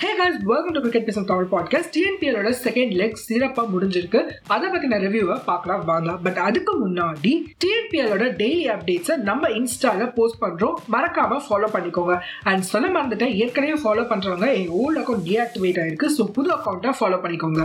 Hey guys welcome to cricket பேசும் Tamil podcast டிஎன்பிஎலோட second leg சிறப்பாக முடிஞ்சிருக்கு. அதை பற்றின ரிவ்யூவை பார்க்கலாம் வாங்க பட் அதுக்கு முன்னாடி டிஎன்பிஎலோட டெய்லி அப்டேட்ஸை நம்ம இன்ஸ்டாவில் போஸ்ட் பண்ணுறோம் மறக்காமல் ஃபாலோ பண்ணிக்கோங்க. அண்ட் சொல்ல மறந்துட்டேன் ஏற்கனவே ஃபாலோ பண்ணுறவங்க என் ஓல்டு அக்கௌண்ட் டீஆக்டிவேட் ஆயிருக்கு. ஸோ புது அக்கௌண்ட்டை ஃபாலோ பண்ணிக்கோங்க.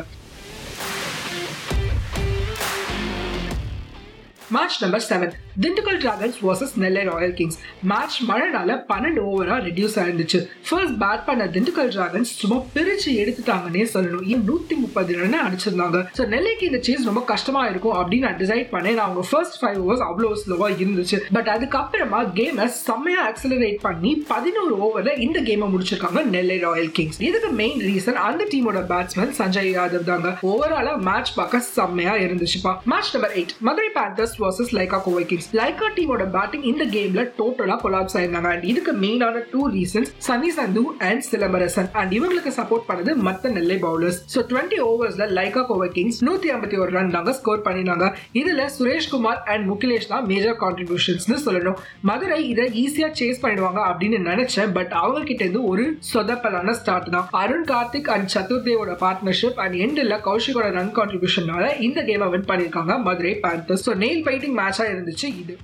Match number seven Dindigul Dragons versus Nellai Royal Kings match மழைனால பன்னெண்டு ஓவரா ரெடியூஸ் ஆயிருந்துச்சு. ஃபர்ஸ்ட் பேட் பண்ண திண்டுக்கல் டிராகன்ஸ் சும்மா பிரிச்சு எடுத்துட்டாங்கன்னே சொல்லணும். ஏன் நூத்தி முப்பது ரன் அடிச்சிருந்தாங்க. ஸோ நெல்லைக்கு இந்த சேஸ் ரொம்ப கஷ்டமா இருக்கும் அப்படின்னு நான் டிசைட் பண்ணேன். நான் அவங்க ஃபர்ஸ்ட் ஃபைவ் ஓவர்ஸ் அவ்வளோ ஸ்லோவா இருந்துச்சு. பட் அதுக்கப்புறமா கேமை செம்மையா அக்சலரேட் பண்ணி பதினோரு ஓவர்ல இந்த கேமை முடிச்சிருக்காங்க நெல்லை ராயல் கிங்ஸ் இதுக்கு மெயின் ரீசன் அந்த டீமோட பேட்ஸ்மேன் சஞ்சய் யாதவ் தாங்க. ஓவராலா மேட்ச் பார்க்க செம்மையா இருந்துச்சுப்பா. Match number eight Madurai Panthers versus Lyca Kovai Kings Lyca டீமோட பேட்டிங் இந்த கேம்ல டோட்டலா கொலாப்ஸ் ஆயிருந்தாங்க. அண்ட் இதுக்கு மெயினான two reasons Sunny Sandhu and Silambarasan and இவங்களுக்கு சப்போர்ட் பண்ணது மத்த நெல்லை பவுலர்ஸ் ஸோ டுவெண்ட்டி ஓவர்ஸ்ல லைகா கோவை கிங்ஸ் நூத்தி ஐம்பத்தி ஒரு ரன் தாங்க ஸ்கோர் பண்ணினாங்க. இதுல சுரேஷ்குமார் அண்ட் முகிலேஷ் தான் மேஜர் கான்ட்ரிபியூஷன்ஸ்னு சொல்லணும். மதுரை இதை ஈஸியா சேஸ் பண்ணிடுவாங்க அப்படின்னு நினைச்சேன். பட் அவங்க கிட்ட இருந்து ஒரு சொதப்பலான ஸ்டார்ட் தான். அருண் கார்த்திக் அண்ட் சதுர்தேவோட பார்ட்னர்ஷிப் அண்ட் எண்டில் கௌஷிகோட ரன் கான்ட்ரிபியூஷனால இந்த கேமை வின் பண்ணிருக்காங்க Madurai Panthers so nail exciting மேட்சாக இருந்துச்சு இது.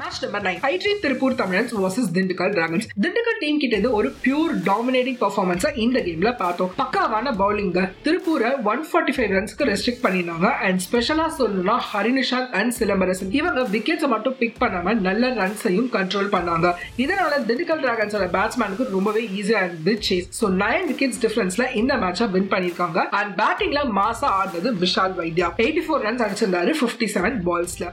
Match number nine ஹைட்ரீன் Tiruppur Tamizhans versus Dindigul Dragons Dindigul team கிட்ட இருந்து ஒரு பியூர் டாமினேட்டிங் பர்ஃபார்மன்ஸை இந்த கேம்ல பார்த்தோம். பக்காவான பவுலிங்க திருப்பூரை ஒன் ஃபார்ட்டி ஃபைவ் ரன்ஸ்க்கு ரெஸ்ட்ரிக்ட் பண்ணியிருந்தாங்க அண்ட் ஸ்பெஷலா சொல்லணும்னா ஹரினிஷாத் அண்ட் சிலம்பரசன். இவங்க விக்கெட்ஸை மட்டும் பிக் பண்ணாம நல்ல ரன்ஸையும் கண்ட்ரோல் பண்ணாங்க. இதனால திண்டுக்கல் டிராகன்ஸோட பேட்ஸ்மேனுக்கு ரொம்பவே ஈஸியா இருந்து சேஸ் ஸோ நைன் விக்கெட்ஸ் டிஃபரன்ஸ்ல இந்த மேட்சை வின் பண்ணிருக்காங்க அண்ட் பேட்டிங்ல மாசா ஆடுனது Vishal Vaidya. Eighty four runs அடிச்சிருந்தாரு fifty seven பால்ஸ்ல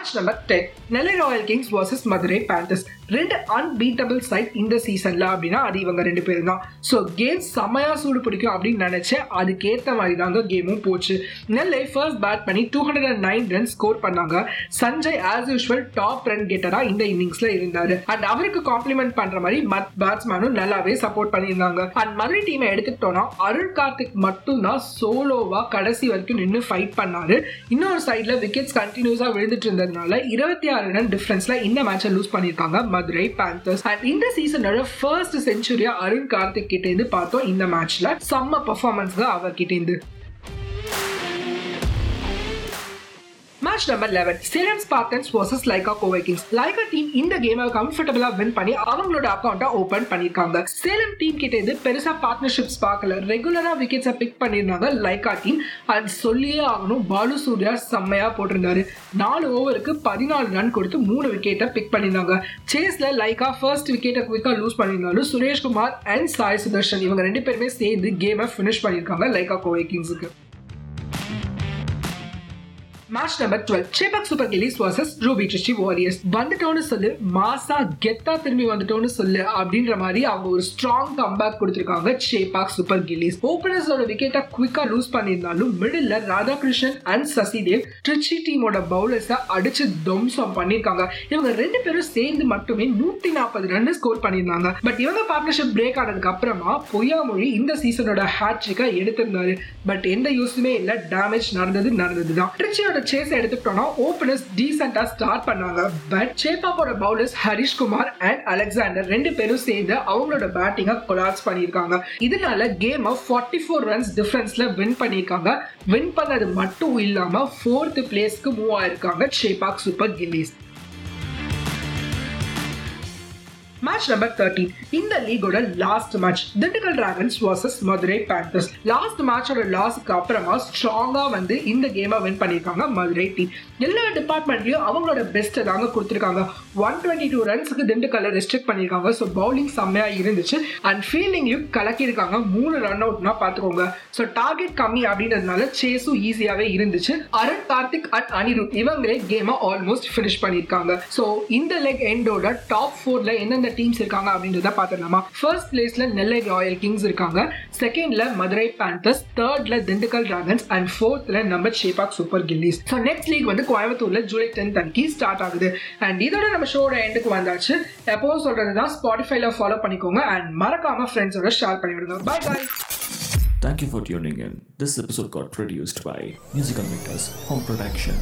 match number ten Nellai Royal Kings versus Madurai Panthers ரெண்டு அன்பீட்டபிள் சைட் இந்த சீசன்ல அப்படின்னா அது இவங்க ரெண்டு பேரும் தான் ஸோ கேம் செமையா சூடு பிடிக்கும் அப்படின்னு நினைச்சேன். அதுக்கேற்ற மாதிரி தாங்க கேமும் போச்சு. நெல்லை ஃபர்ஸ்ட் பேட் பண்ணி two hundred and nine run score பண்ணாங்க. Sanjay as usual top run கெட்டரா இந்த இன்னிங்ஸ்ல இருந்தாரு. அண்ட் அவருக்கு காம்ப்ளிமெண்ட் பண்ற மாதிரி மத் பேட்ஸ்மேனும் நல்லாவே சப்போர்ட் பண்ணியிருந்தாங்க. அண்ட் மதுரை டீமை எடுத்துக்கிட்டோம்னா அருள் கார்த்திக் மட்டும்தான் சோலோவா கடைசி வரைக்கும் நின்று ஃபைட் பண்ணாரு. இன்னொரு சைட்ல விக்கெட்ஸ் கண்டினியூஸா விழுந்துட்டு இருந்ததுனால இருபத்தி ஆறு ரன் டிஃபரன்ஸ்ல இந்த மேட்சை லூஸ் பண்ணியிருக்காங்க மதுரை பேந்தர்ஸ் அண்ட் இந்த சீசனோட ஃபர்ஸ்ட் செஞ்சுரியா அருண் கார்த்திக் கிட்டேருந்து பார்த்தோம் இந்த மேட்ச்ல செம்ம பர்ஃபார்மன்ஸ் தான் அவர் match number eleven Salem Spartans versus Lyca Kovai Kings Lyca team இந்த கேமை கம்ஃபர்டபுளா வின் பண்ணி அவங்களோட அக்கௌண்ட்டை ஓபன் பண்ணிருக்காங்க சேலம் டீம் கிட்ட இருந்து பெருசா பார்ட்னர்ஷிப்ஸ் பார்க்கல. ரெகுலரா விக்கெட்ஸை பிக் பண்ணியிருந்தாங்க லைகா டீம் அது சொல்லியே ஆகணும். பாலு சூர்யா செம்மையா போட்டிருந்தாரு. நாலு ஓவருக்கு பதினாலு ரன் கொடுத்து மூணு விக்கெட்டை பிக் பண்ணியிருந்தாங்க. சேஸ்ல லைகா ஃபர்ஸ்ட் விக்கெட்டை குவிக்கா லூஸ் பண்ணியிருந்தாலும் சுரேஷ்குமார் அண்ட் சாய் சுதர்ஷன் இவங்க ரெண்டு பேருமே சேர்ந்து கேமை ஃபினிஷ் பண்ணியிருக்காங்க Lyca Kovai கிங்ஸுக்கு match number twelve Chepauk Super Gillies versus Ruby Trichy Warriors வந்துட்டோன்னு சொல்லு. மாசா கெத்தா திரும்பி வந்துட்டோன்னு சொல்லு அப்படின்ற மாதிரி அவங்க ஒரு ஸ்ட்ராங் கம்பேக் கொடுத்துருக்காங்க சேபாக் சூப்பர் கில்லிஸ் ஓபனர்ஸோட விக்கெட்டை குவிக்கா லூஸ் பண்ணியிருந்தாலும் மிடில் ராதாகிருஷ்ணன் அண்ட் சசிதேவ் ட்ரிச்சி டீமோட பவுலர்ஸை அடிச்சு துவம்சம் பண்ணியிருக்காங்க. இவங்க ரெண்டு பேரும் சேர்ந்து மட்டுமே நூத்தி நாற்பது ரன் ஸ்கோர் பண்ணியிருந்தாங்க. பட் இவங்க பார்ட்னர்ஷிப் பிரேக் ஆனதுக்கு அப்புறமா பொய்யாமொழி இந்த சீசனோட ஹேட்ரிக்கை எடுத்திருந்தாரு. பட் எந்த யூஸுமே இல்லை டேமேஜ் நடந்தது நடந்ததுதான். ட்ரிச்சியோட சேஸ் எடுத்துக்கிட்டோம்னா ஓப்பனர்ஸ் டீசெண்டா ஸ்டார்ட் பண்ணாங்க பட் சேப்பாக்கோட பவுலர்ஸ் ஹரிஷ்குமார் அண்ட் அலெக்சாண்டர் ரெண்டு பேரும் சேர்ந்து அவங்களோட பேட்டிங்கை கொலாப்ஸ் பண்ணியிருக்காங்க. இதனால கேம் ஃபார்ட்டி ஃபோர் ரன்ஸ் டிஃபரன்ஸ்ல வின் பண்ணியிருக்காங்க. வின் பண்ணது மட்டும் இல்லாம ஃபோர்த் பிளேஸ்க்கு மூவ் ஆயிருக்காங்க Chepauk Super Gillies match number thirteen இந்த லீகோட last match Dindigul Dragons versus Madurai Panthers last மேட்சோட லாஸ்க்கு அப்புறமா ஸ்ட்ராங்கா வந்து இந்த கேமை வின் பண்ணியிருக்காங்க மதுரை டீம் எல்லா டிபார்ட்மெண்ட்லயும் அவங்களோட பெஸ்ட்டை தாங்க கொடுத்துருக்காங்க. ஒன் டுவெண்ட்டி டூ ரன்ஸுக்கு திண்டுக்கல்ல ரெஸ்ட்ரிக்ட் பண்ணியிருக்காங்க. ஸோ பவுலிங் செம்மையா இருந்துச்சு. அண்ட் ஃபீல்டிங்லையும் கலக்கியிருக்காங்க. மூணு ரன் அவுட்னா பார்த்துக்கோங்க ஸோ டார்கெட் கம்மி அப்படின்றதுனால சேஸும் ஈஸியாகவே இருந்துச்சு. அருண் கார்த்திக் அண்ட் அனிருத் இவங்களே கேமை ஆல்மோஸ்ட் ஃபினிஷ் பண்ணியிருக்காங்க. ஸோ இந்த லெக் எண்டோட டாப் ஃபோர்ல எந்தெந்த டீம்ஸ் இருக்காங்க அப்படின்றத பார்த்துடலாமா? ஃபர்ஸ்ட் பிளேஸ்ல நெல்லை ராயல் கிங்ஸ் இருக்காங்க. செகண்ட்ல மதுரை பேந்தர்ஸ் தேர்ட்ல திண்டுக்கல் டிராகன்ஸ் அண்ட் ஃபோர்த்ல நம்ம Chepauk Super Gillies so next league வந்து கோயம்புத்தூர்ல ஜூலை டென்த் அன்னைக்கு ஸ்டார்ட் ஆகுது. அண்ட் இதோட நம்ம ஷோட எண்டுக்கு வந்தாச்சு. எப்போ சொல்றது தான் ஸ்பாட்டிஃபைல ஃபாலோ பண்ணிக்கோங்க. அண்ட் மறக்காம ஃப்ரெண்ட்ஸோட ஷேர் பண்ணி விடுங்க bye bye Thank you for tuning in. This episode got produced by Musical Makers Home Production.